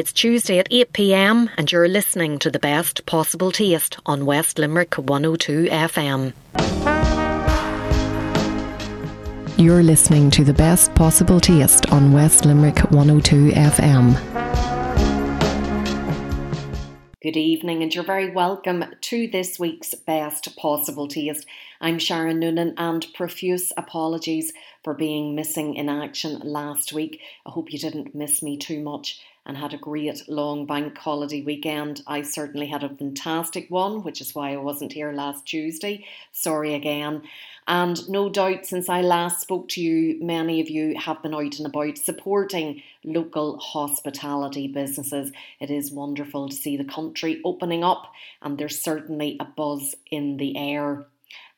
It's Tuesday at 8 pm, and you're listening to the best possible taste on West Limerick 102 FM. You're listening to the best possible taste on West Limerick 102 FM. Good evening, and you're very welcome to this week's Best Possible Taste. I'm Sharon Noonan, and profuse apologies for being missing in action last week. I hope you didn't miss me too much and had a great long bank holiday weekend. I certainly had a fantastic one, which is why I wasn't here last Tuesday. Sorry again. And no doubt, since I last spoke to you, many of you have been out and about supporting local hospitality businesses. It is wonderful to see the country opening up, and there's certainly a buzz in the air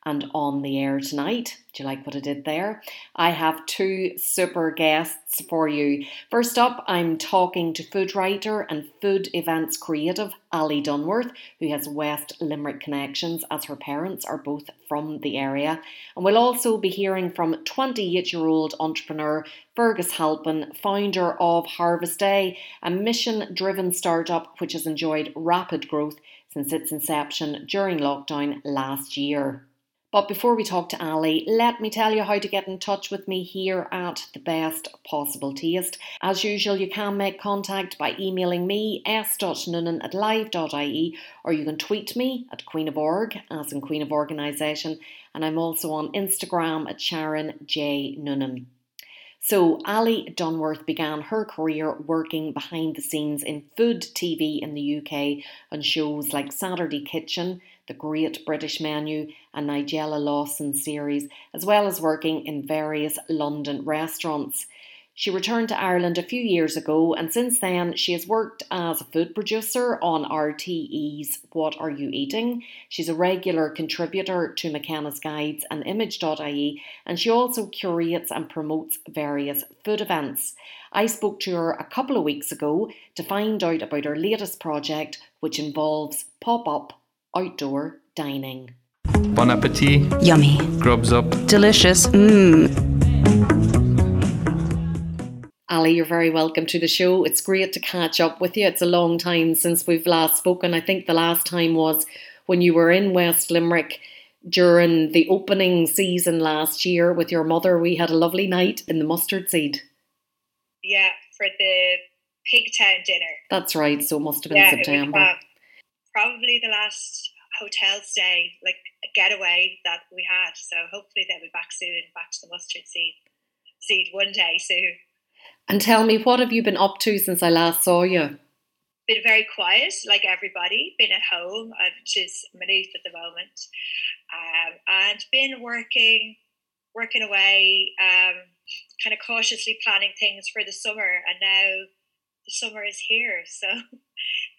and on the air tonight. Do you like what I did there? I have two super guests for you. First up, I'm talking to food writer and food events creative Ali Dunworth, who has West Limerick connections as her parents are both from the area. And we'll also be hearing from 28 year old entrepreneur Fergus Halpin, founder of Harvest Day, a mission driven startup which has enjoyed rapid growth since its inception during lockdown last year. But before we talk to Ali, let me tell you how to get in touch with me here at The Best Possible Taste. As usual, you can make contact by emailing me s.noonan at live.ie or you can tweet me at Queen of Org, as in Queen of Organisation, and I'm also on Instagram at Sharon J. Noonan. So, Ali Dunworth began her career working behind the scenes in food TV in the UK on shows like Saturday Kitchen, the Great British Menu, and Nigella Lawson series, as well as working in various London restaurants. She returned to Ireland a few years ago, and since then, she has worked as a food producer on RTE's What Are You Eating? She's a regular contributor to McKenna's Guides and Image.ie, and she also curates and promotes various food events. I spoke to her a couple of weeks ago to find out about her latest project, which involves pop up outdoor dining. Bon appetit. Yummy. Grubs up. Delicious. Mmm. Ali, you're very welcome to the show. It's great to catch up with you. It's a long time since we've last spoken. I think the last time was when you were in West Limerick during the opening season last year with your mother. We had a lovely night in the mustard seed. Yeah, for the Pigtown dinner. That's right. So it must have been yeah, September probably the last hotel stay, like a getaway that we had. So hopefully they'll be back soon, back to the mustard seed seed one day soon. And tell me, what have you been up to since I last saw you? Been very quiet, like everybody. Been at home, which is Maynooth at the moment, um, and been working, working away, um, kind of cautiously planning things for the summer. And now the summer is here, so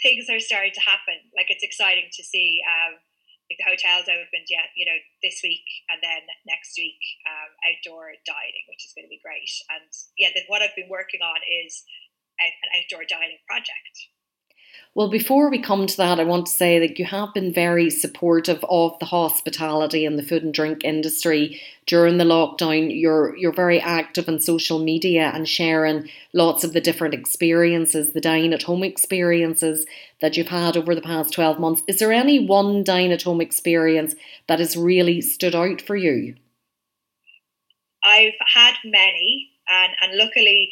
things are starting to happen. Like it's exciting to see. Um, like the hotels opened yet, you know, this week and then next week, um, outdoor dining, which is going to be great. And yeah, what I've been working on is an outdoor dining project. Well, before we come to that, I want to say that you have been very supportive of the hospitality and the food and drink industry during the lockdown. You're you're very active on social media and sharing lots of the different experiences, the dine at home experiences that you've had over the past 12 months. Is there any one dine at home experience that has really stood out for you? I've had many and, and luckily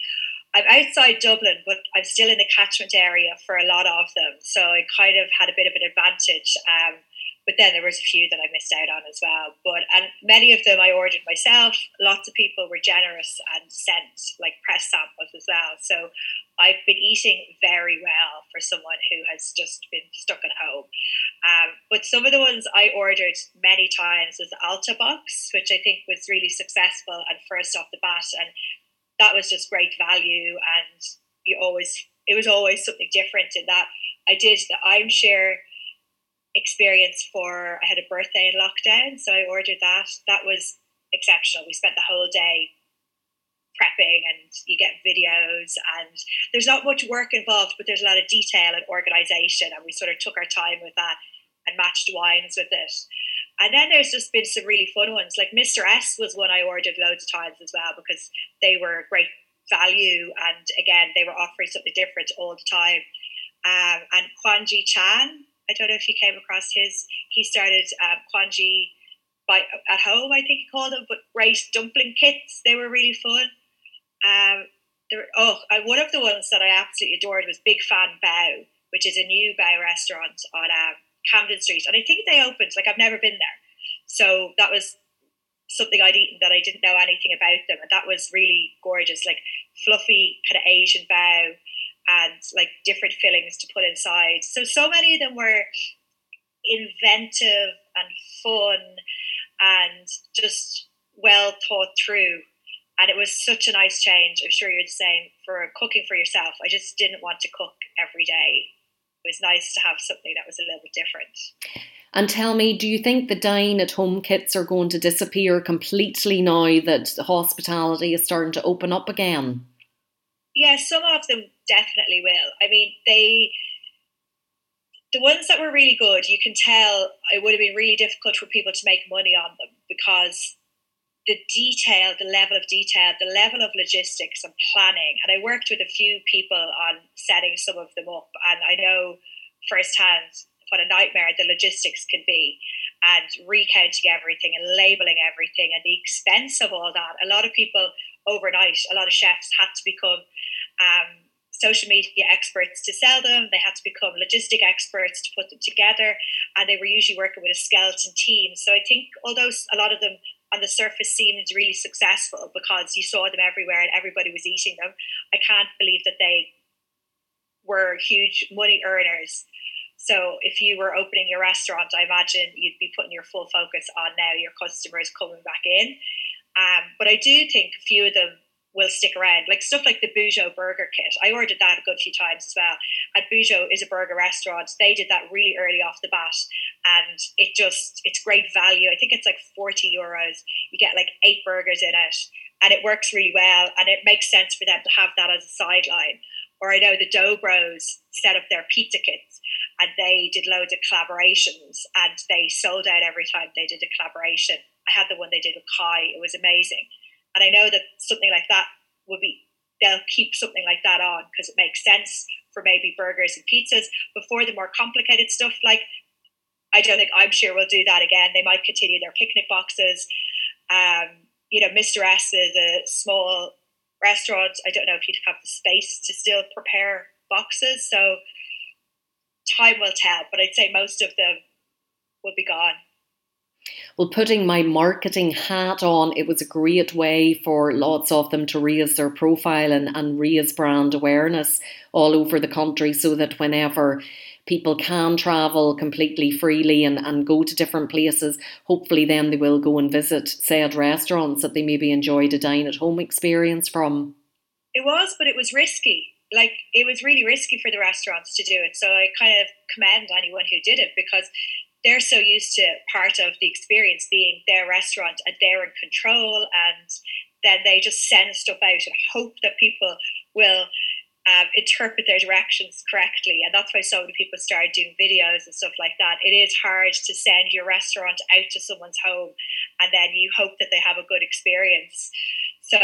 I'm outside Dublin, but I'm still in the catchment area for a lot of them. So I kind of had a bit of an advantage. Um, but then there was a few that I missed out on as well. But and many of them I ordered myself. Lots of people were generous and sent like press samples as well. So I've been eating very well for someone who has just been stuck at home. Um, but some of the ones I ordered many times was Alta Box, which I think was really successful and first off the bat. And that was just great value and you always it was always something different in that I did the I'm share experience for I had a birthday in lockdown so I ordered that. That was exceptional. We spent the whole day prepping and you get videos and there's not much work involved but there's a lot of detail and organization and we sort of took our time with that and matched wines with it and then there's just been some really fun ones. Like Mr. S was one I ordered loads of times as well because they were great value. And again, they were offering something different all the time. Um, and Kwanghi Chan, I don't know if you came across his. He started um, Kwanji by at home, I think he called them, but rice dumpling kits. They were really fun. Um, there, oh, one of the ones that I absolutely adored was Big Fan Bao, which is a new Bao restaurant on um, Camden Street, and I think they opened. Like I've never been there, so that was something I'd eaten that I didn't know anything about them, and that was really gorgeous, like fluffy kind of Asian bao and like different fillings to put inside. So so many of them were inventive and fun and just well thought through. And it was such a nice change. I'm sure you're the same for cooking for yourself. I just didn't want to cook every day. It was nice to have something that was a little bit different. And tell me, do you think the dine at home kits are going to disappear completely now that hospitality is starting to open up again? Yeah, some of them definitely will. I mean, they the ones that were really good, you can tell it would have been really difficult for people to make money on them because the detail, the level of detail, the level of logistics and planning. And I worked with a few people on setting some of them up, and I know firsthand what a nightmare the logistics can be and recounting everything and labeling everything and the expense of all that. A lot of people overnight, a lot of chefs had to become um, social media experts to sell them. They had to become logistic experts to put them together, and they were usually working with a skeleton team. So I think, although a lot of them on the surface seemed really successful because you saw them everywhere and everybody was eating them, I can't believe that they were huge money earners so if you were opening your restaurant, I imagine you'd be putting your full focus on now your customers coming back in. Um, but I do think a few of them will stick around, like stuff like the Bujo Burger Kit. I ordered that a good few times as well. At Bujo is a burger restaurant. They did that really early off the bat, and it just it's great value. I think it's like forty euros. You get like eight burgers in it, and it works really well. And it makes sense for them to have that as a sideline. Or I know the Dough Bros set up their pizza kits and they did loads of collaborations and they sold out every time they did a collaboration. I had the one they did with Kai, it was amazing. And I know that something like that will be, they'll keep something like that on because it makes sense for maybe burgers and pizzas. Before the more complicated stuff, like I don't think I'm sure we'll do that again. They might continue their picnic boxes. Um, you know, Mr. S is a small restaurant. I don't know if you'd have the space to still prepare boxes. So time will tell, but I'd say most of them will be gone. Well, putting my marketing hat on, it was a great way for lots of them to raise their profile and, and raise brand awareness all over the country so that whenever people can travel completely freely and, and go to different places, hopefully then they will go and visit said restaurants that they maybe enjoyed a dine at home experience from. It was, but it was risky like it was really risky for the restaurants to do it. So I kind of commend anyone who did it because they're so used to part of the experience being their restaurant and they're in control and then they just send stuff out and hope that people will um, interpret their directions correctly. And that's why so many people started doing videos and stuff like that. It is hard to send your restaurant out to someone's home and then you hope that they have a good experience. So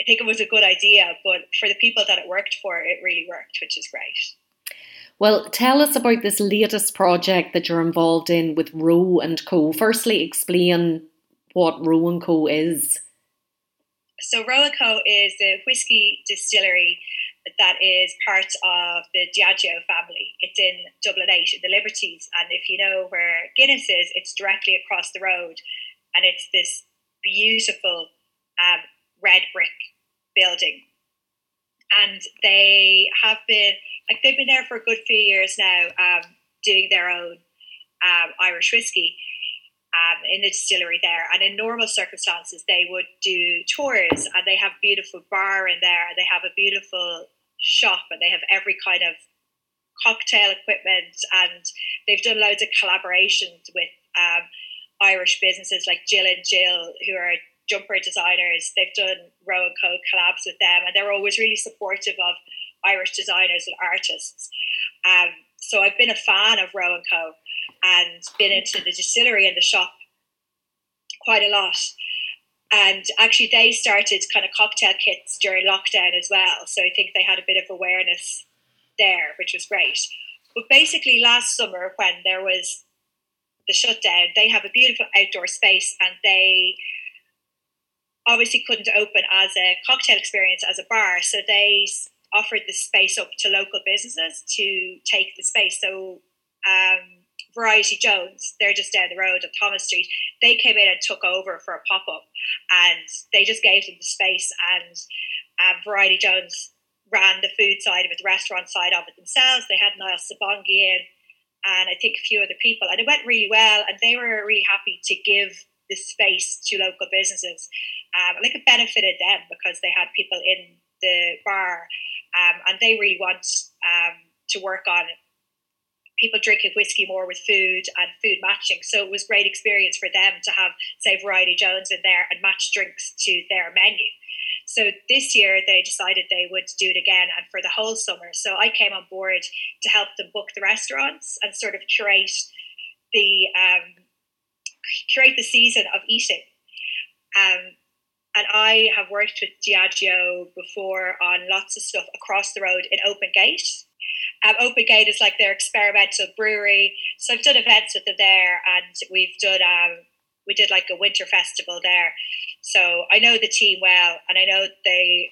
I think it was a good idea, but for the people that it worked for, it really worked, which is great. Well, tell us about this latest project that you're involved in with Roe and Co. Firstly, explain what Roe and Co is. So and Co is a whiskey distillery that is part of the Diageo family. It's in Dublin 8, in the Liberties. And if you know where Guinness is, it's directly across the road. And it's this beautiful um, red brick building. And they have been like they've been there for a good few years now, um, doing their own um, Irish whiskey um, in the distillery there. And in normal circumstances, they would do tours, and they have beautiful bar in there. They have a beautiful shop, and they have every kind of cocktail equipment, and they've done loads of collaborations with um, Irish businesses like Jill and Gill, who are jumper designers. They've done Roe and Co collabs with them, and they're always really supportive of Irish designers and artists. Um, so I've been a fan of Roe and Co and been into the distillery and the shop quite a lot. and actually they started kind of cocktail kits during lockdown as well so i think they had a bit of awareness there which was great but basically last summer when there was the shutdown they have a beautiful outdoor space and they obviously couldn't open as a cocktail experience as a bar so they offered the space up to local businesses to take the space so um, Variety Jones, they're just down the road on Thomas Street. They came in and took over for a pop up, and they just gave them the space. And um, Variety Jones ran the food side of it, the restaurant side of it themselves. They had Niall Sabongi in, and I think a few other people, and it went really well. And they were really happy to give the space to local businesses. Um, I think it benefited them because they had people in the bar, um, and they really want um, to work on people drinking whiskey more with food and food matching. So it was great experience for them to have, say, Variety Jones in there and match drinks to their menu. So this year they decided they would do it again and for the whole summer. So I came on board to help them book the restaurants and sort of curate the um, curate the season of eating. Um, and I have worked with Diageo before on lots of stuff across the road in Open Gate um, Open Gate is like their experimental brewery. So I've done events with them there, and we've done um, we did like a winter festival there. So I know the team well, and I know they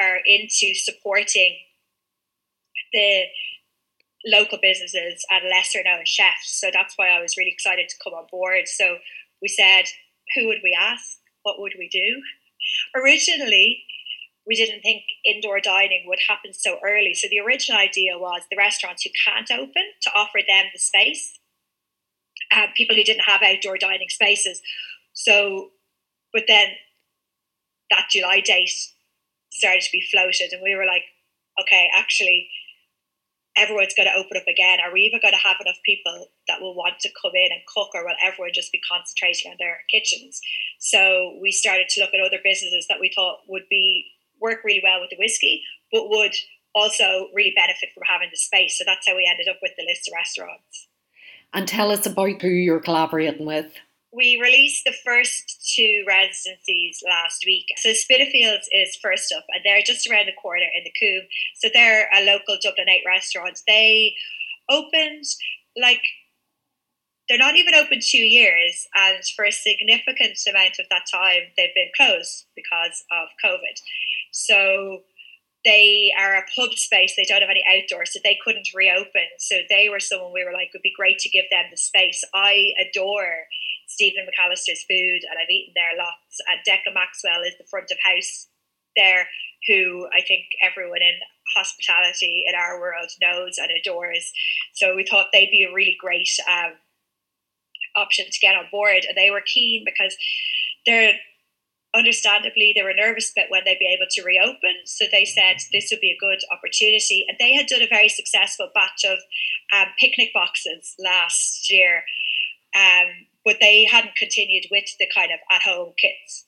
are into supporting the local businesses and lesser known chefs. So that's why I was really excited to come on board. So we said, who would we ask? What would we do? Originally, we didn't think indoor dining would happen so early. So the original idea was the restaurants who can't open to offer them the space, uh, people who didn't have outdoor dining spaces. So, but then that July date started to be floated, and we were like, okay, actually, everyone's going to open up again. Are we even going to have enough people that will want to come in and cook, or will everyone just be concentrating on their kitchens? So we started to look at other businesses that we thought would be work really well with the whiskey, but would also really benefit from having the space. So that's how we ended up with the list of restaurants. And tell us about who you're collaborating with. We released the first two residencies last week. So Spitalfields is first up, and they're just around the corner in the Coombe. So they're a local Dublin 8 restaurant. They opened like they're not even open two years, and for a significant amount of that time, they've been closed because of COVID. So they are a pub space. They don't have any outdoors, so they couldn't reopen. So they were someone we were like, would be great to give them the space. I adore Stephen McAllister's food, and I've eaten there lots. And Declan Maxwell is the front of house there, who I think everyone in hospitality in our world knows and adores. So we thought they'd be a really great um, option to get on board, and they were keen because they're understandably they were nervous about when they'd be able to reopen so they said this would be a good opportunity and they had done a very successful batch of um, picnic boxes last year um, but they hadn't continued with the kind of at-home kits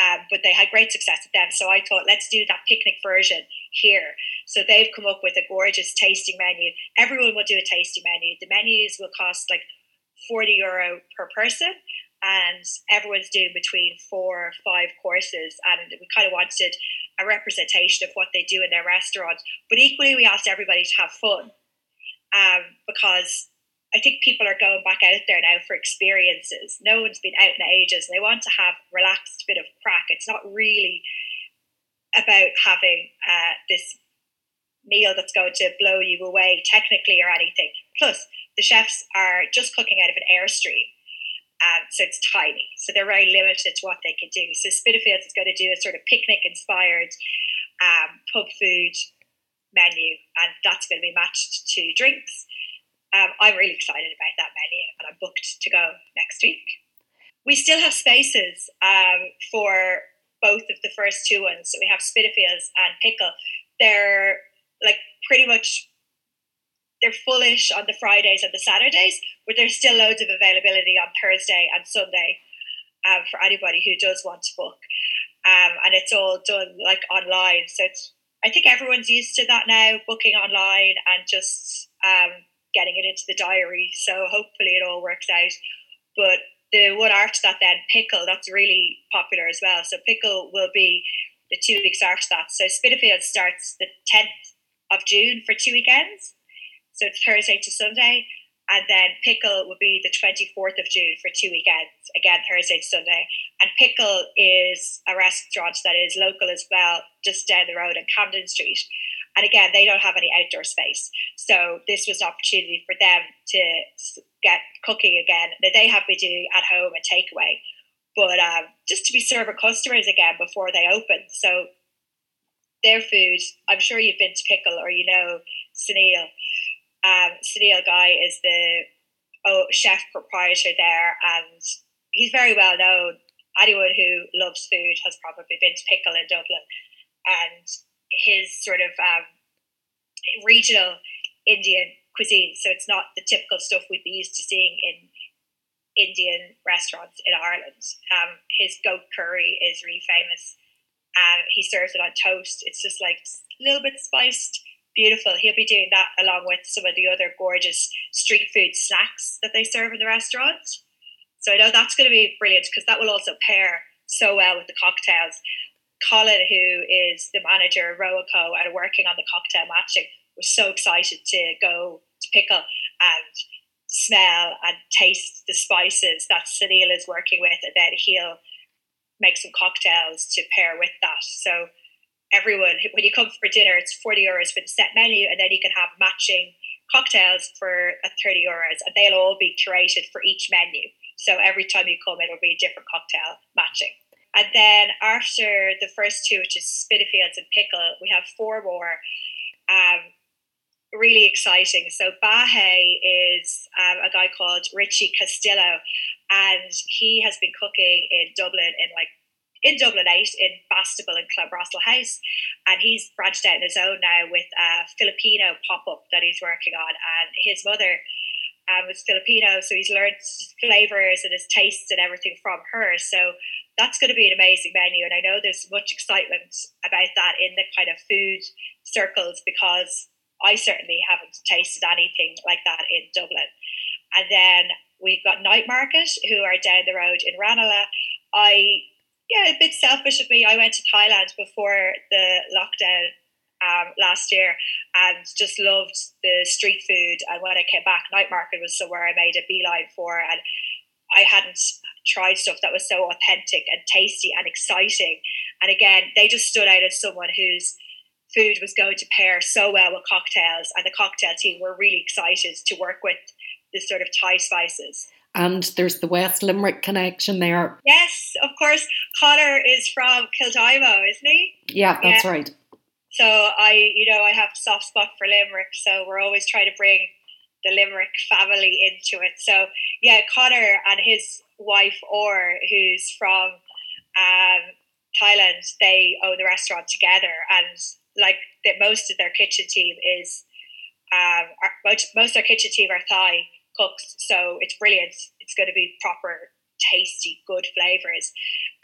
um, but they had great success with them. So i thought let's do that picnic version here. So they've come up with a gorgeous tasting menu. Everyone will do a tasting menu. The menus will cost like 40 euro per person and everyone's doing between four or five courses and we kind of wanted a representation of what they do in their restaurant. But equally we asked everybody to have fun um, because I think people are going back out there now for experiences. No one's been out in ages. They want to have relaxed bit of crack. It's not really about having uh, this meal that's going to blow you away technically or anything. Plus, the chefs are just cooking out of an airstream. Um, so it's tiny. So they're very limited to what they can do. So Spitalfields is going to do a sort of picnic inspired um, pub food menu, and that's going to be matched to drinks. Um, I'm really excited about that menu, and I'm booked to go next week. We still have spaces um, for both of the first two ones. So we have Spitalfields and Pickle. They're like pretty much they're fullish on the Fridays and the Saturdays, but there's still loads of availability on Thursday and Sunday um, for anybody who does want to book. Um, and it's all done like online. So I think everyone's used to that now, booking online and just um, getting it into the diary. So hopefully it all works out. But the one after that, then pickle, that's really popular as well. So pickle will be the two weeks after that. So Spitalfields starts the 10th of June for two weekends. So it's Thursday to Sunday. And then Pickle will be the 24th of June for two weekends, again, Thursday to Sunday. And Pickle is a restaurant that is local as well, just down the road on Camden Street. And again, they don't have any outdoor space. So this was an opportunity for them to get cooking again that they have been doing at home and takeaway. But um, just to be serving customers again before they open. So their food, I'm sure you've been to Pickle or you know Sunil. Um, Sunil Ghai is the oh, chef proprietor there and he's very well known. Anyone who loves food has probably been to Pickle in Dublin. And his sort of um, regional Indian cuisine. So it's not the typical stuff we'd be used to seeing in Indian restaurants in Ireland. Um, his goat curry is really famous. and he serves it on toast. It's just like a little bit spiced, beautiful. He'll be doing that along with some of the other gorgeous street food snacks that they serve in the restaurant. So I know that's going to be brilliant because that will also pair so well with the cocktails. Colin, who is the manager of Roe and Co and working on the cocktail matching, was so excited to go to Pickle and smell and taste the spices that Sunil is working with, and then he'll make some cocktails to pair with that. So everyone, when you come for dinner, it's 40 euros for the set menu, and then you can have matching cocktails for uh, 30 euros, and they'll all be curated for each menu. So every time you come, it'll be a different cocktail matching. And then after the first two, which is Spitalfields and Pickle, we have four more. Um, really exciting. So Bahay is um, a guy called Richie Castillo, and he has been cooking in Dublin in like in Dublin 8 in Bastable and Club Clanbrassil House. And he's branched out in his own now with a Filipino pop up that he's working on. And his mother um, was Filipino, so he's learned flavors and his tastes and everything from her. So that's going to be an amazing menu. And I know there's much excitement about that in the kind of food circles because I certainly haven't tasted anything like that in Dublin. And then we've got Night Market, who are down the road in Ranelagh. I, yeah, a bit selfish of me. I went to Thailand before the lockdown um, last year and just loved the street food. And when I came back, Night Market was somewhere I made a beeline for. And I hadn't tried stuff that was so authentic and tasty and exciting. And again, they just stood out as someone whose food was going to pair so well with cocktails, and the cocktail team were really excited to work with this sort of Thai spices. And there's the West Limerick connection there. Yes, of course. Connor is from Kildimo, isn't he? Yeah, that's yeah. right. So I, you know, I have soft spot for Limerick, so we're always trying to bring the Limerick family into it. So yeah, Connor and his wife Or, who's from um, Thailand, they own the restaurant together, and like that, most of their kitchen team is um, most most of their kitchen team are Thai cooks, so it's brilliant. It's going to be proper, tasty, good flavors.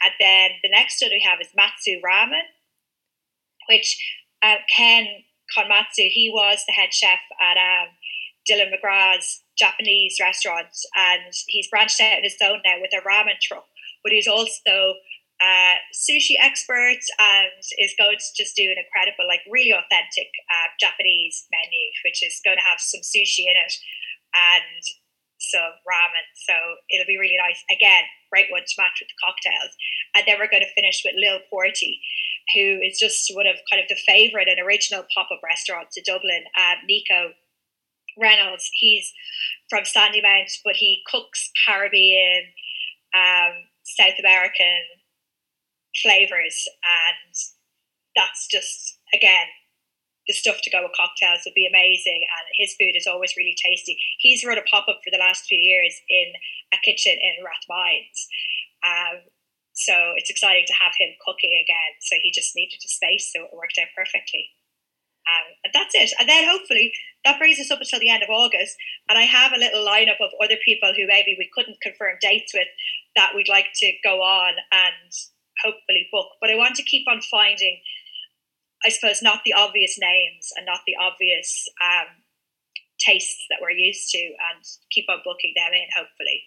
And then the next one we have is Matsu Ramen, which uh, Ken Konmatsu, he was the head chef at um, Dylan McGrath's Japanese restaurant, and he's branched out in his own now with a ramen truck. But he's also a sushi expert and is going to just do an incredible, like really authentic uh, Japanese menu, which is going to have some sushi in it and some ramen. So it'll be really nice. Again, great one to match with the cocktails. And then we're going to finish with Lil Porty, who is just one of kind of the favourite and original pop up restaurants in Dublin. Um, Nico Reynolds. He's from Sandy Sandymount, but he cooks Caribbean, um, South American flavors, and that's just again the stuff to go with cocktails would be amazing. And his food is always really tasty. He's run a pop up for the last few years in a kitchen in Rathmines. Um, so it's exciting to have him cooking again. So he just needed a space, so it worked out perfectly. Um, and that's it. And then hopefully that brings us up until the end of August. And I have a little lineup of other people who maybe we couldn't confirm dates with that we'd like to go on and hopefully book. But I want to keep on finding, I suppose, not the obvious names and not the obvious um, tastes that we're used to and keep on booking them in, hopefully.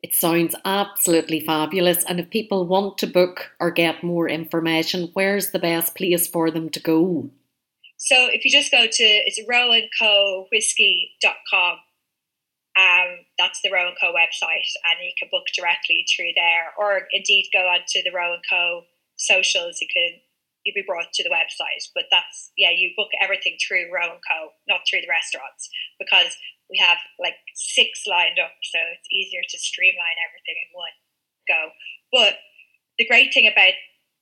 It sounds absolutely fabulous. And if people want to book or get more information, where's the best place for them to go? So if you just go to it's roeandcowhiskey.com, um, that's the Roe and Co website, and you can book directly through there, or indeed go onto the Roe and Co socials. You can you'll be brought to the website, but that's yeah, you book everything through Roe and Co, not through the restaurants, because we have like six lined up, so it's easier to streamline everything in one go. But the great thing about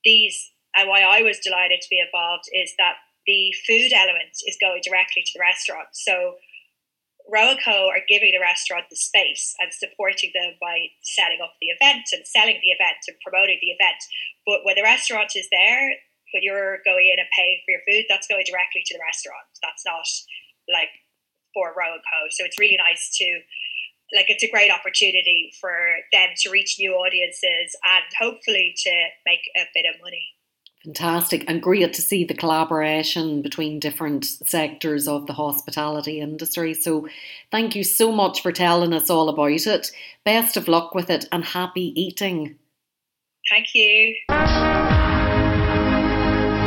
these and why I was delighted to be involved is that the food element is going directly to the restaurant. So Roe and Co are giving the restaurant the space and supporting them by setting up the event and selling the event and promoting the event. But when the restaurant is there, when you're going in and paying for your food, that's going directly to the restaurant. That's not like for Roe and Co. So it's really nice to like it's a great opportunity for them to reach new audiences and hopefully to make a bit of money. Fantastic and great to see the collaboration between different sectors of the hospitality industry. So, thank you so much for telling us all about it. Best of luck with it and happy eating. Thank you.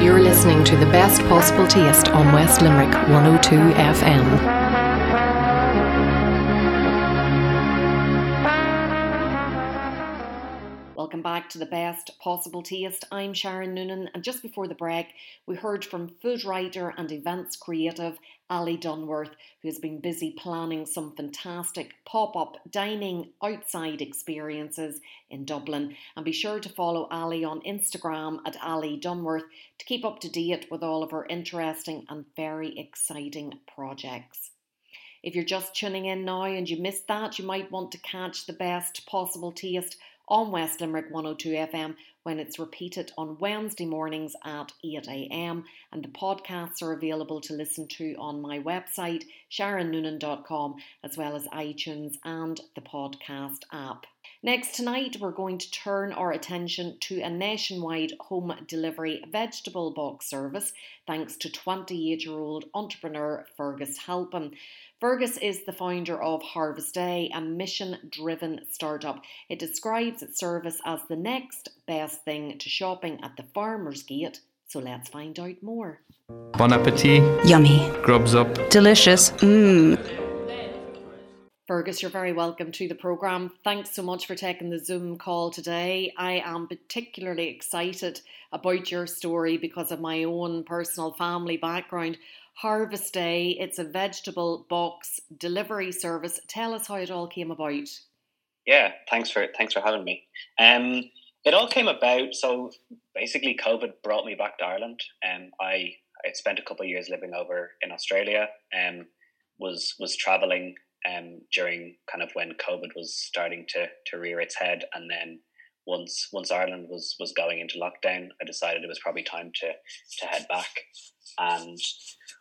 You're listening to the best possible taste on West Limerick 102 FM. Welcome back to the best possible taste. I'm Sharon Noonan, and just before the break, we heard from food writer and events creative Ali Dunworth, who has been busy planning some fantastic pop up dining outside experiences in Dublin. And be sure to follow Ali on Instagram at Ali Dunworth to keep up to date with all of her interesting and very exciting projects. If you're just tuning in now and you missed that, you might want to catch the best possible taste on West Limerick 102 FM when it's repeated on Wednesday mornings at 8am. And the podcasts are available to listen to on my website, sharonnoonan.com, as well as iTunes and the podcast app. Next, tonight we're going to turn our attention to a nationwide home delivery vegetable box service thanks to 28 year old entrepreneur Fergus Halpin. Fergus is the founder of Harvest Day, a mission driven startup. It describes its service as the next best thing to shopping at the farmer's gate. So let's find out more. Bon appetit. Yummy. Grubs up. Delicious. Mmm. Fergus, you're very welcome to the programme. Thanks so much for taking the Zoom call today. I am particularly excited about your story because of my own personal family background. Harvest Day. It's a vegetable box delivery service. Tell us how it all came about. Yeah, thanks for thanks for having me. Um, it all came about. So basically, COVID brought me back to Ireland. Um, I I spent a couple of years living over in Australia. Um, was was traveling um during kind of when COVID was starting to to rear its head, and then once once Ireland was was going into lockdown, I decided it was probably time to to head back. And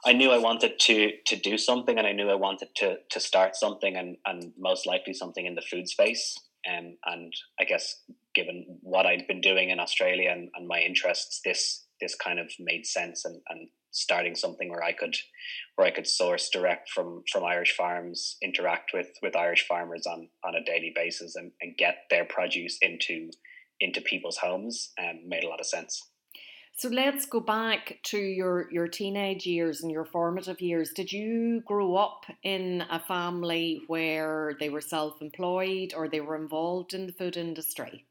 I knew I wanted to to do something, and I knew I wanted to to start something, and and most likely something in the food space. Um, and I guess given what I'd been doing in Australia and, and my interests, this this kind of made sense, and, and starting something where I could where I could source direct from from Irish farms, interact with with Irish farmers on on a daily basis, and, and get their produce into into people's homes, and um, made a lot of sense. So let's go back to your, your teenage years and your formative years. Did you grow up in a family where they were self employed or they were involved in the food industry?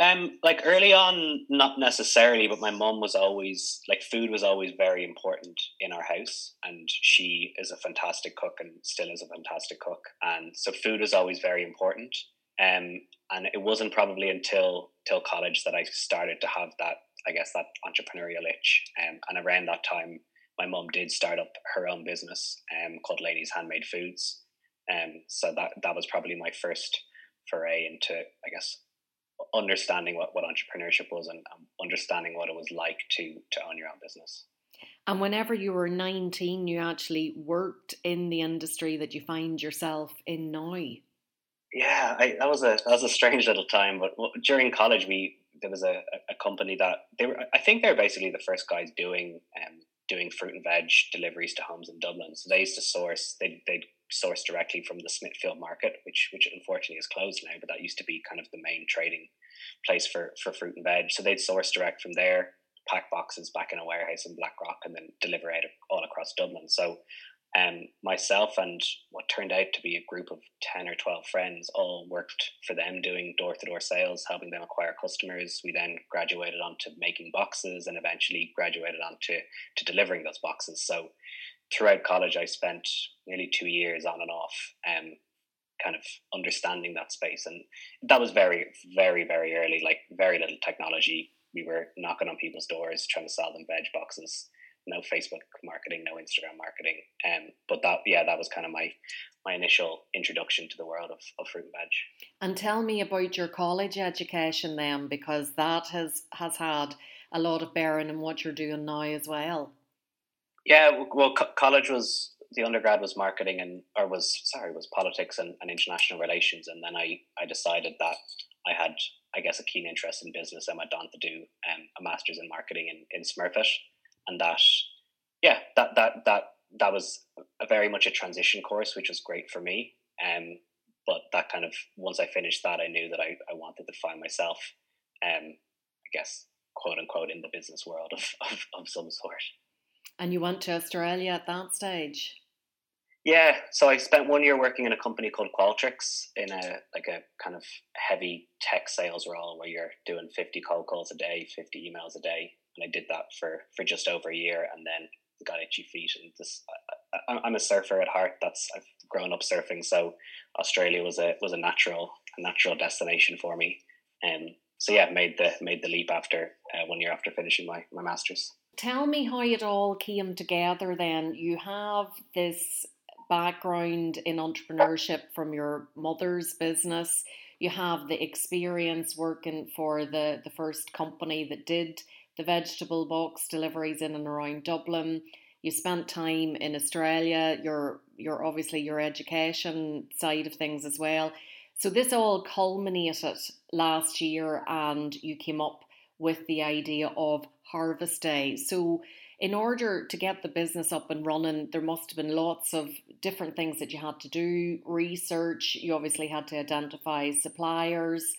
Um, like early on, not necessarily, but my mom was always like food was always very important in our house, and she is a fantastic cook and still is a fantastic cook, and so food was always very important. Um, and it wasn't probably until till college that I started to have that I guess that entrepreneurial itch. Um, and around that time, my mom did start up her own business um, called Ladies Handmade Foods. Um, so that that was probably my first foray into, I guess, understanding what, what entrepreneurship was and um, understanding what it was like to to own your own business. And whenever you were 19, you actually worked in the industry that you find yourself in now. Yeah, I, that was a that was a strange little time. But during college, we there was a, a company that they were I think they were basically the first guys doing um, doing fruit and veg deliveries to homes in Dublin. So they used to source they they'd sourced directly from the Smithfield market, which which unfortunately is closed now, but that used to be kind of the main trading place for for fruit and veg. So they'd source direct from there, pack boxes back in a warehouse in Blackrock, and then deliver out all across Dublin. So um, myself and what turned out to be a group of 10 or 12 friends all worked for them doing door to door sales, helping them acquire customers. We then graduated onto making boxes and eventually graduated onto to delivering those boxes. So throughout college, I spent nearly two years on and off, um, kind of understanding that space. And that was very, very, very early, like very little technology. We were knocking on people's doors, trying to sell them veg boxes no Facebook marketing, no Instagram marketing. Um, but that, yeah, that was kind of my my initial introduction to the world of, of fruit and veg. And tell me about your college education then, because that has has had a lot of bearing in what you're doing now as well. Yeah, well, co- college was the undergrad was marketing and or was sorry was politics and, and international relations, and then I I decided that I had I guess a keen interest in business. And went on to do um, a master's in marketing in in Smurfit and that yeah that that that that was a very much a transition course which was great for me. Um but that kind of once i finished that i knew that i, I wanted to find myself um i guess quote unquote in the business world of, of, of some sort and you went to australia at that stage yeah so i spent one year working in a company called qualtrics in a like a kind of heavy tech sales role where you're doing 50 cold calls a day 50 emails a day and I did that for for just over a year, and then got itchy feet. And this, I, am a surfer at heart. That's I've grown up surfing, so Australia was a was a natural a natural destination for me. And um, so yeah, made the made the leap after uh, one year after finishing my my masters. Tell me how it all came together. Then you have this background in entrepreneurship from your mother's business. You have the experience working for the the first company that did the vegetable box deliveries in and around Dublin. You spent time in Australia. You're you're obviously your education side of things as well. So this all culminated last year, and you came up with the idea of Harvest Day. So in order to get the business up and running, there must have been lots of different things that you had to do, research. You obviously had to identify suppliers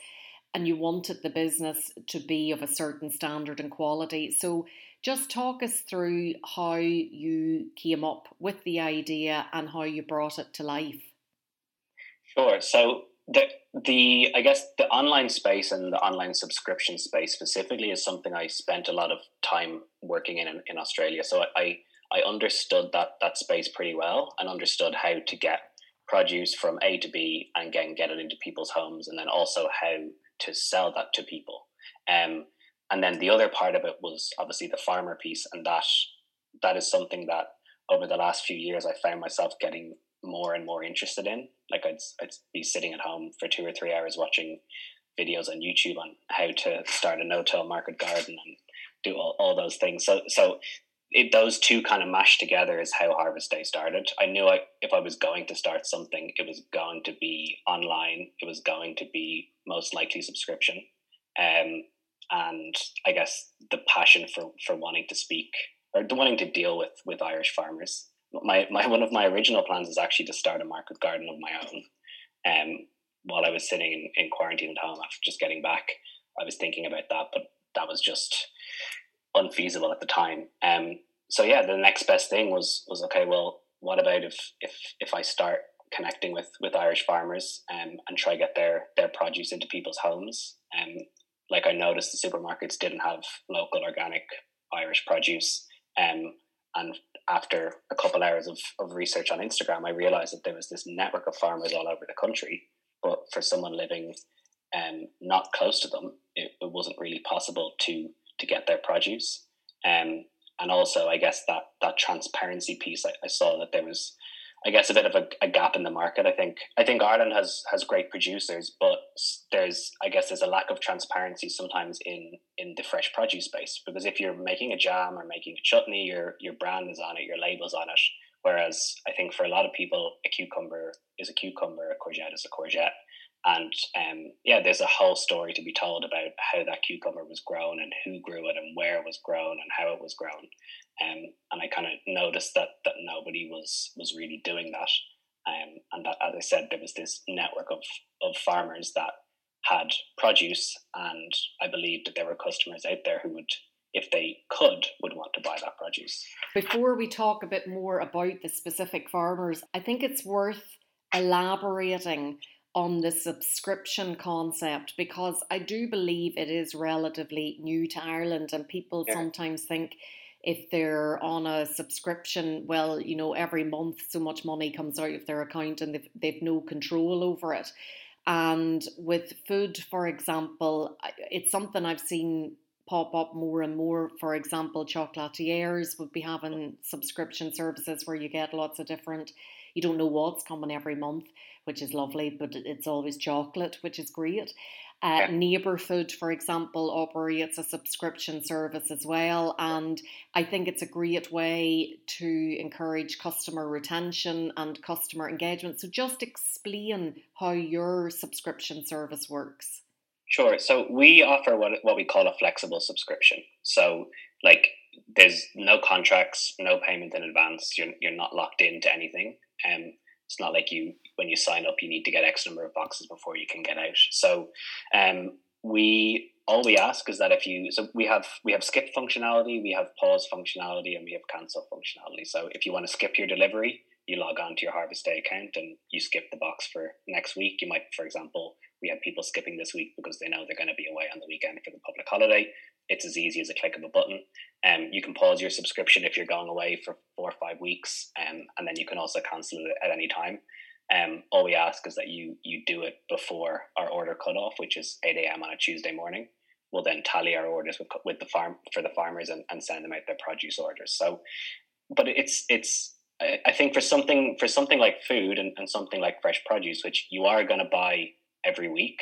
and you wanted the business to be of a certain standard and quality. So, just talk us through how you came up with the idea and how you brought it to life. Sure. So, the the I guess the online space and the online subscription space specifically is something I spent a lot of time working in in Australia. So I I understood that that space pretty well and understood how to get produce from A to B and again get it into people's homes and then also how to sell that to people. Um, and then the other part of it was obviously the farmer piece, and that that is something that over the last few years I found myself getting more and more interested in. Like I'd I'd be sitting at home for two or three hours watching videos on YouTube on how to start a no-till market garden and do all, all those things. So so it, those two kind of mashed together is how Harvest Day started. I knew I, if I was going to start something, it was going to be online. It was going to be most likely subscription. Um, and I guess the passion for, for wanting to speak or wanting to deal with, with Irish farmers. My, my one of my original plans is actually to start a market garden of my own. Um, while I was sitting in, in quarantine at home after just getting back, I was thinking about that, but that was just unfeasible at the time. Um, so yeah, the next best thing was was okay. Well, what about if if if I start connecting with with Irish farmers um, and try get their their produce into people's homes? Um, like I noticed the supermarkets didn't have local organic Irish produce. Um, and after a couple hours of, of research on Instagram, I realized that there was this network of farmers all over the country. But for someone living um, not close to them, it, it wasn't really possible to to get their produce. Um, and also, I guess that that transparency piece, I, I saw that there was, I guess, a bit of a, a, gap in the market. I think I think Ireland has has great producers, but there's I guess there's a lack of transparency sometimes in in the fresh produce space because if you're making a jam or making a chutney, your your brand is on it, your label's on it. Whereas I think for a lot of people, a cucumber is a cucumber, a courgette is a courgette and um, yeah, there's a whole story to be told about how that cucumber was grown and who grew it and where it was grown and how it was grown. Um, and I kind of noticed that that nobody was was really doing that. Um, and that, as I said, there was this network of, of farmers that had produce, and I believed that there were customers out there who would, if they could, would want to buy that produce. Before we talk a bit more about the specific farmers, I think it's worth elaborating on the subscription concept because I do believe it is relatively new to Ireland, and people yeah. sometimes think if they're on a subscription, well, you know, every month so much money comes out of their account and they've, they've no control over it. And with food, for example, it's something I've seen pop up more and more. For example, chocolatiers would be having subscription services where you get lots of different, you don't know what's coming every month, which is lovely, but it's always chocolate, which is great. Uh, yeah. Neighbour for example, operates a subscription service as well, and I think it's a great way to encourage customer retention and customer engagement. So, just explain how your subscription service works. Sure. So, we offer what what we call a flexible subscription. So, like, there's no contracts, no payment in advance. You're you're not locked into anything. Um, it's not like you when you sign up you need to get X number of boxes before you can get out. So um, we all we ask is that if you so we have we have skip functionality, we have pause functionality, and we have cancel functionality. So if you want to skip your delivery, you log on to your Harvest Day account and you skip the box for next week. You might, for example, we have people skipping this week because they know they're going to be away on the weekend for the public holiday. It's as easy as a click of a button. Um, you can pause your subscription if you're going away for or five weeks, um, and then you can also cancel it at any time. Um, all we ask is that you you do it before our order cutoff, which is eight a.m. on a Tuesday morning. We'll then tally our orders with with the farm for the farmers and, and send them out their produce orders. So, but it's it's I think for something for something like food and, and something like fresh produce, which you are going to buy every week,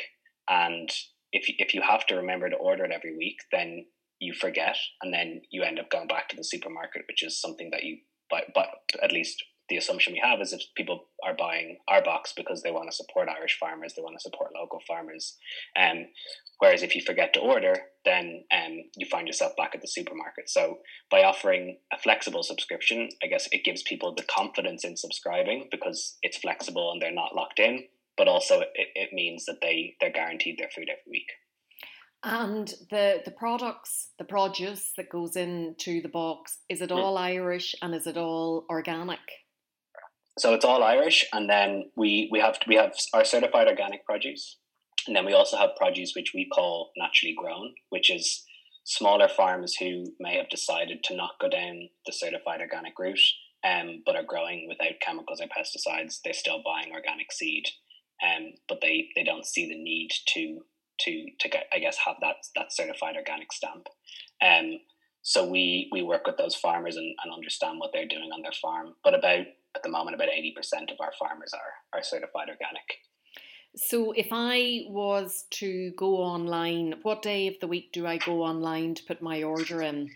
and if if you have to remember to order it every week, then you forget, and then you end up going back to the supermarket, which is something that you, but but at least the assumption we have is if people are buying our box because they want to support Irish farmers, they want to support local farmers. Um, whereas if you forget to order, then um, you find yourself back at the supermarket. So by offering a flexible subscription, I guess it gives people the confidence in subscribing because it's flexible and they're not locked in but also it, it means that they they're guaranteed their food every week. And the the products, the produce that goes into the box, is it hmm. all mm. Irish and is it all organic? So it's all Irish, and then we we have we have our certified organic produce, and then we also have produce which we call naturally grown, which is smaller farms who may have decided to not go down the certified organic route, um, but are growing without chemicals or pesticides. They're still buying organic seed, um, but they they don't see the need to to to get I guess have that that certified organic stamp. Um, so we we work with those farmers and, and understand what they're doing on their farm. But about at the moment, about eighty percent of our farmers are are certified organic. So if I was to go online, what day of the week do I go online to put my order in?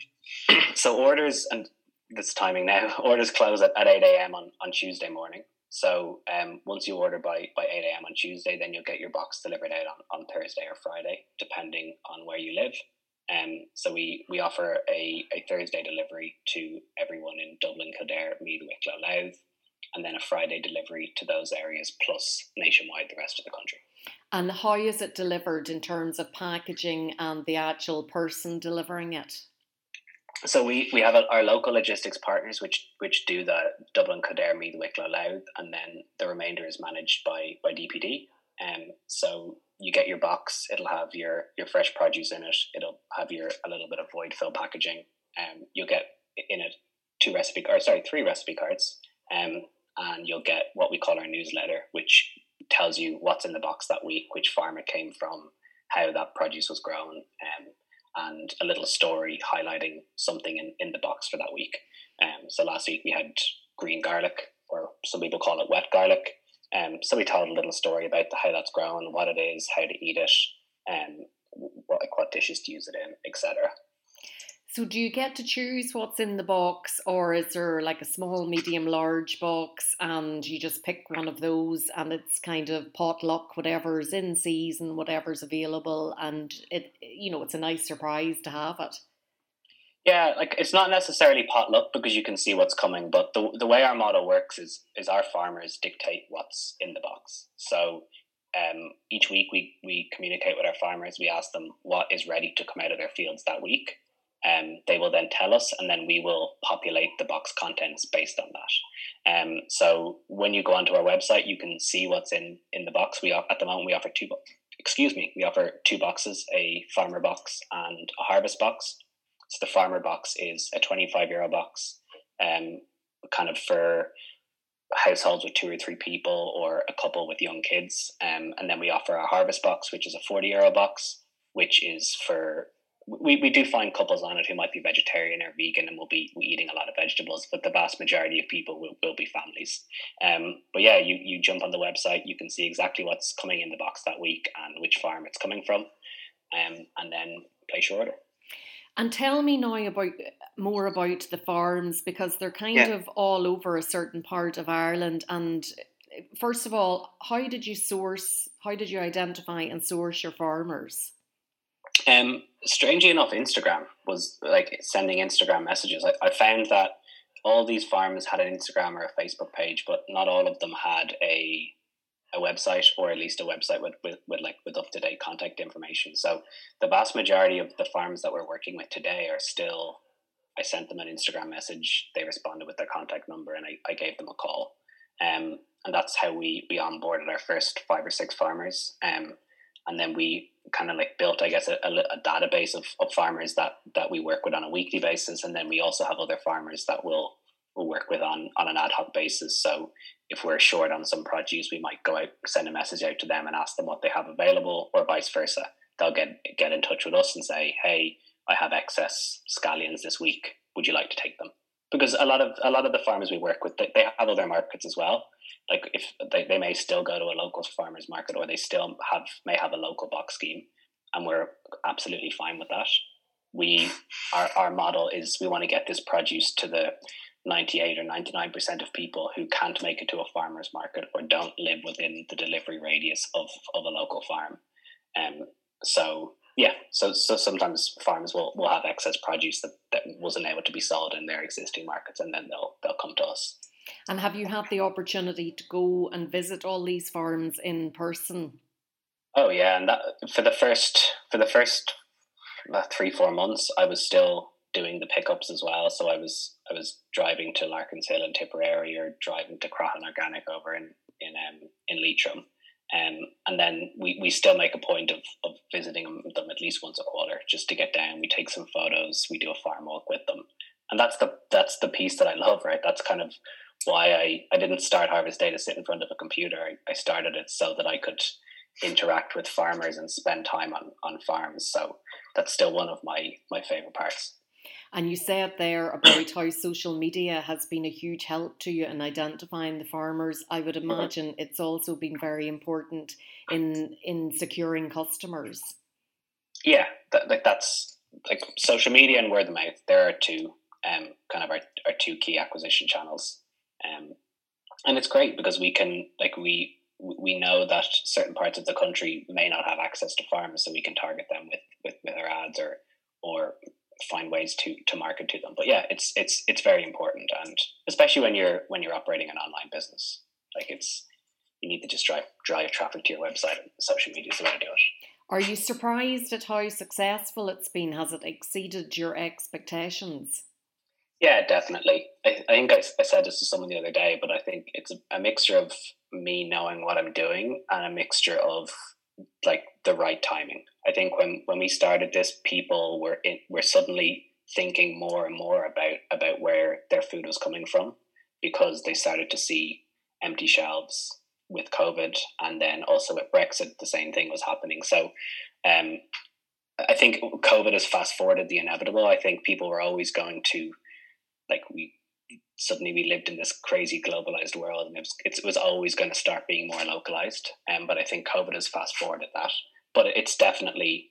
so orders and this timing now, orders close at, at 8 a.m. on, on Tuesday morning. So um, once you order by, by 8 a.m. on Tuesday, then you'll get your box delivered out on, on Thursday or Friday, depending on where you live. Um, so we, we offer a, a Thursday delivery to everyone in Dublin, Kildare, Meath, Wicklow, Louth, and then a Friday delivery to those areas plus nationwide the rest of the country. And how is it delivered in terms of packaging and the actual person delivering it? So we we have our local logistics partners which which do the Dublin, Kildare, Meath, Wicklow, Louth, and then the remainder is managed by by DPD. Um, so you get your box; it'll have your your fresh produce in it. It'll have your a little bit of void fill packaging. Um, you'll get in it two recipe cards, sorry, three recipe cards. Um, and you'll get what we call our newsletter, which tells you what's in the box that week, which farm it came from, how that produce was grown, um, and a little story highlighting something in, in the box for that week. Um, so last week we had green garlic, or some people call it wet garlic. Um, so we told a little story about how that's grown, what it is, how to eat it, um, what, like what dishes to use it in, etc. So, do you get to choose what's in the box, or is there like a small, medium, large box, and you just pick one of those, and it's kind of potluck, whatever's in season, whatever's available, and it, you know, it's a nice surprise to have it. Yeah, like it's not necessarily potluck because you can see what's coming, but the the way our model works is is our farmers dictate what's in the box. So um, each week we we communicate with our farmers. We ask them what is ready to come out of their fields that week. Um, they will then tell us, and then we will populate the box contents based on that. Um, so when you go onto our website, you can see what's in in the box. We at the moment we offer two. Excuse me, we offer two boxes: a farmer box and a harvest box. So the farmer box is a twenty five euro box, um, kind of for households with two or three people or a couple with young kids. Um, and then we offer a harvest box, which is a forty euro box, which is for we, we do find couples on it who might be vegetarian or vegan and will be eating a lot of vegetables, but the vast majority of people will, will be families. Um, but yeah, you, you jump on the website, you can see exactly what's coming in the box that week and which farm it's coming from, um, and then place your order. And tell me now about more about the farms because they're kind yeah. of all over a certain part of Ireland. And first of all, how did you source? How did you identify and source your farmers? Um, strangely enough, Instagram was like sending Instagram messages. I, I found that all these farms had an Instagram or a Facebook page, but not all of them had a a website or at least a website with, with, with like with up to date contact information. So the vast majority of the farms that we're working with today are still I sent them an Instagram message, they responded with their contact number and I, I gave them a call. Um, and that's how we we onboarded our first five or six farmers. Um, and then we kind of like built, I guess, a, a, database of, of farmers that that we work with on a weekly basis, and then we also have other farmers that will will work with on on an ad hoc basis. So if we're short on some produce, we might go out, send a message out to them, and ask them what they have available, or vice versa. They'll get get in touch with us and say, "Hey, I have excess scallions this week. Would you like to take them?" Because a lot of a lot of the farmers we work with, they, they have other markets as well. Like if they, they may still go to a local farmers market or they still have may have a local box scheme and we're absolutely fine with that. We our, our model is we want to get this produce to the 98 or 99% of people who can't make it to a farmer's market or don't live within the delivery radius of, of a local farm. Um, so yeah so so sometimes farms will, will have excess produce that, that wasn't able to be sold in their existing markets and then they'll they'll come to us and have you had the opportunity to go and visit all these farms in person? Oh yeah, and that for the first for the first uh, three four months, I was still doing the pickups as well. So I was I was driving to Larkins Hill and Tipperary or driving to Croghan Organic over in in um, in Leitrim. Um, and then we, we still make a point of, of visiting them at least once a quarter just to get down. We take some photos, we do a farm walk with them, and that's the that's the piece that I love. Right, that's kind of why I, I didn't start Harvest Day to sit in front of a computer. I, I started it so that I could interact with farmers and spend time on, on farms. So that's still one of my, my favorite parts. And you said there about how social media has been a huge help to you in identifying the farmers. I would imagine it's also been very important in in securing customers. Yeah, that, like that's like social media and word of mouth. There are two um kind of our, our two key acquisition channels. Um, and it's great because we can like we we know that certain parts of the country may not have access to farms, so we can target them with with, with our ads or or find ways to to market to them. But yeah, it's it's it's very important, and especially when you're when you're operating an online business, like it's you need to just drive drive traffic to your website and social media is the way to do it. Are you surprised at how successful it's been? Has it exceeded your expectations? Yeah, definitely. I, I think I, I said this to someone the other day, but I think it's a, a mixture of me knowing what I'm doing and a mixture of like the right timing. I think when when we started this, people were in, were suddenly thinking more and more about about where their food was coming from because they started to see empty shelves with COVID, and then also with Brexit, the same thing was happening. So, um, I think COVID has fast forwarded the inevitable. I think people were always going to like we suddenly we lived in this crazy globalized world and it was, it was always going to start being more localized um, but i think covid has fast forwarded that. But it's definitely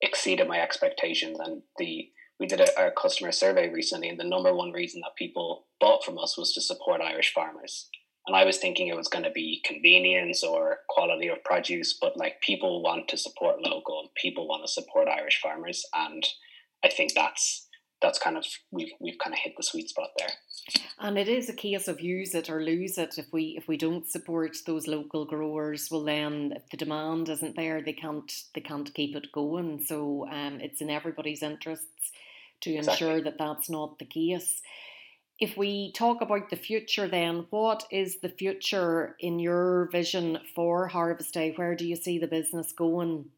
exceeded my expectations and the we did a, our customer survey recently and the number one reason that people bought from us was to support irish farmers. And i was thinking it was going to be convenience or quality of produce but like people want to support local and people want to support irish farmers. And i think that's that's kind of we've we've kind of hit the sweet spot there. And it is a case of use it or lose it. If we if we don't support those local growers, well then if the demand isn't there, they can't they can't keep it going. So um, it's in everybody's interests to exactly. ensure that that's not the case. If we talk about the future, then what is the future in your vision for Harvest Day? Where do you see the business going?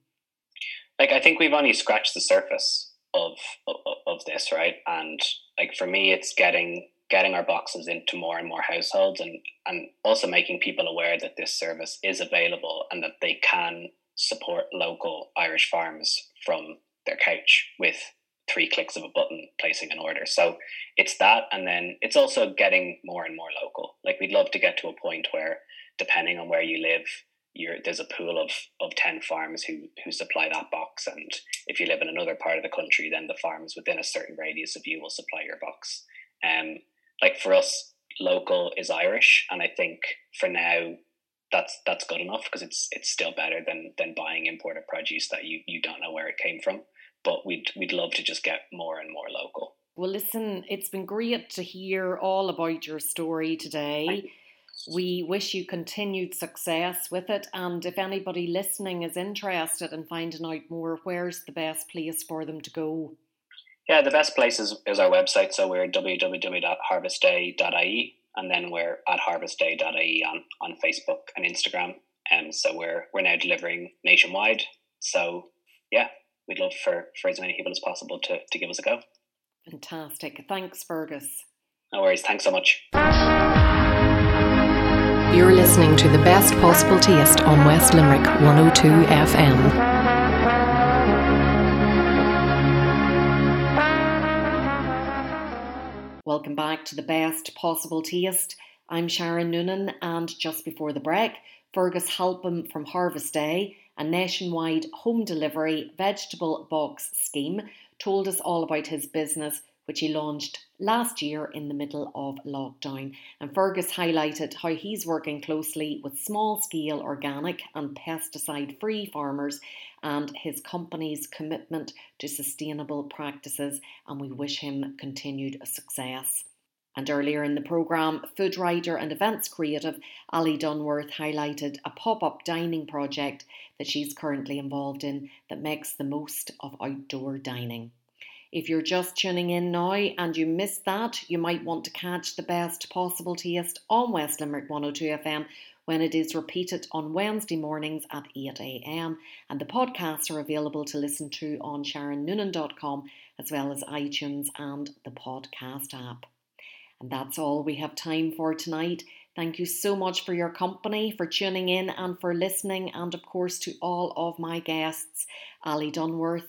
Like I think we've only scratched the surface of, of of this, right? And like for me, it's getting getting our boxes into more and more households, and and also making people aware that this service is available and that they can support local Irish farms from their couch with three clicks of a button placing an order. So it's that, and then it's also getting more and more local. Like we'd love to get to a point where, depending on where you live, you're, there's a pool of, of 10 farms who, who supply that box. And if you live in another part of the country, then the farms within a certain radius of you will supply your box. Um, like for us, local is Irish. And I think for now, that's that's good enough because it's it's still better than than buying imported produce that you you don't know where it came from. But we'd we'd love to just get more and more local. Well, listen, it's been great to hear all about your story today. We wish you continued success with it. And if anybody listening is interested in finding out more, where's the best place for them to go? Yeah, the best place is, is our website. So we're www.harvestday.ie and then we're at harvestday.ie on, on Facebook and Instagram. And um, so we're we're now delivering nationwide. So yeah, we'd love for, for as many people as possible to, to give us a go. Fantastic. Thanks, Fergus. No worries. Thanks so much. You're listening to the best possible taste on West Limerick 102 FM. Welcome back to the best possible taste. I'm Sharon Noonan, and just before the break, Fergus Halpin from Harvest Day, a nationwide home delivery vegetable box scheme, told us all about his business which he launched last year in the middle of lockdown. And Fergus highlighted how he's working closely with small scale organic and pesticide free farmers and his company's commitment to sustainable practices. And we wish him continued success. And earlier in the programme, food writer and events creative Ali Dunworth highlighted a pop up dining project that she's currently involved in that makes the most of outdoor dining. If you're just tuning in now and you missed that, you might want to catch the best possible taste on West Limerick 102 FM when it is repeated on Wednesday mornings at 8am. And the podcasts are available to listen to on sharonnoonan.com as well as iTunes and the podcast app. And that's all we have time for tonight. Thank you so much for your company, for tuning in, and for listening, and of course to all of my guests, Ali Dunworth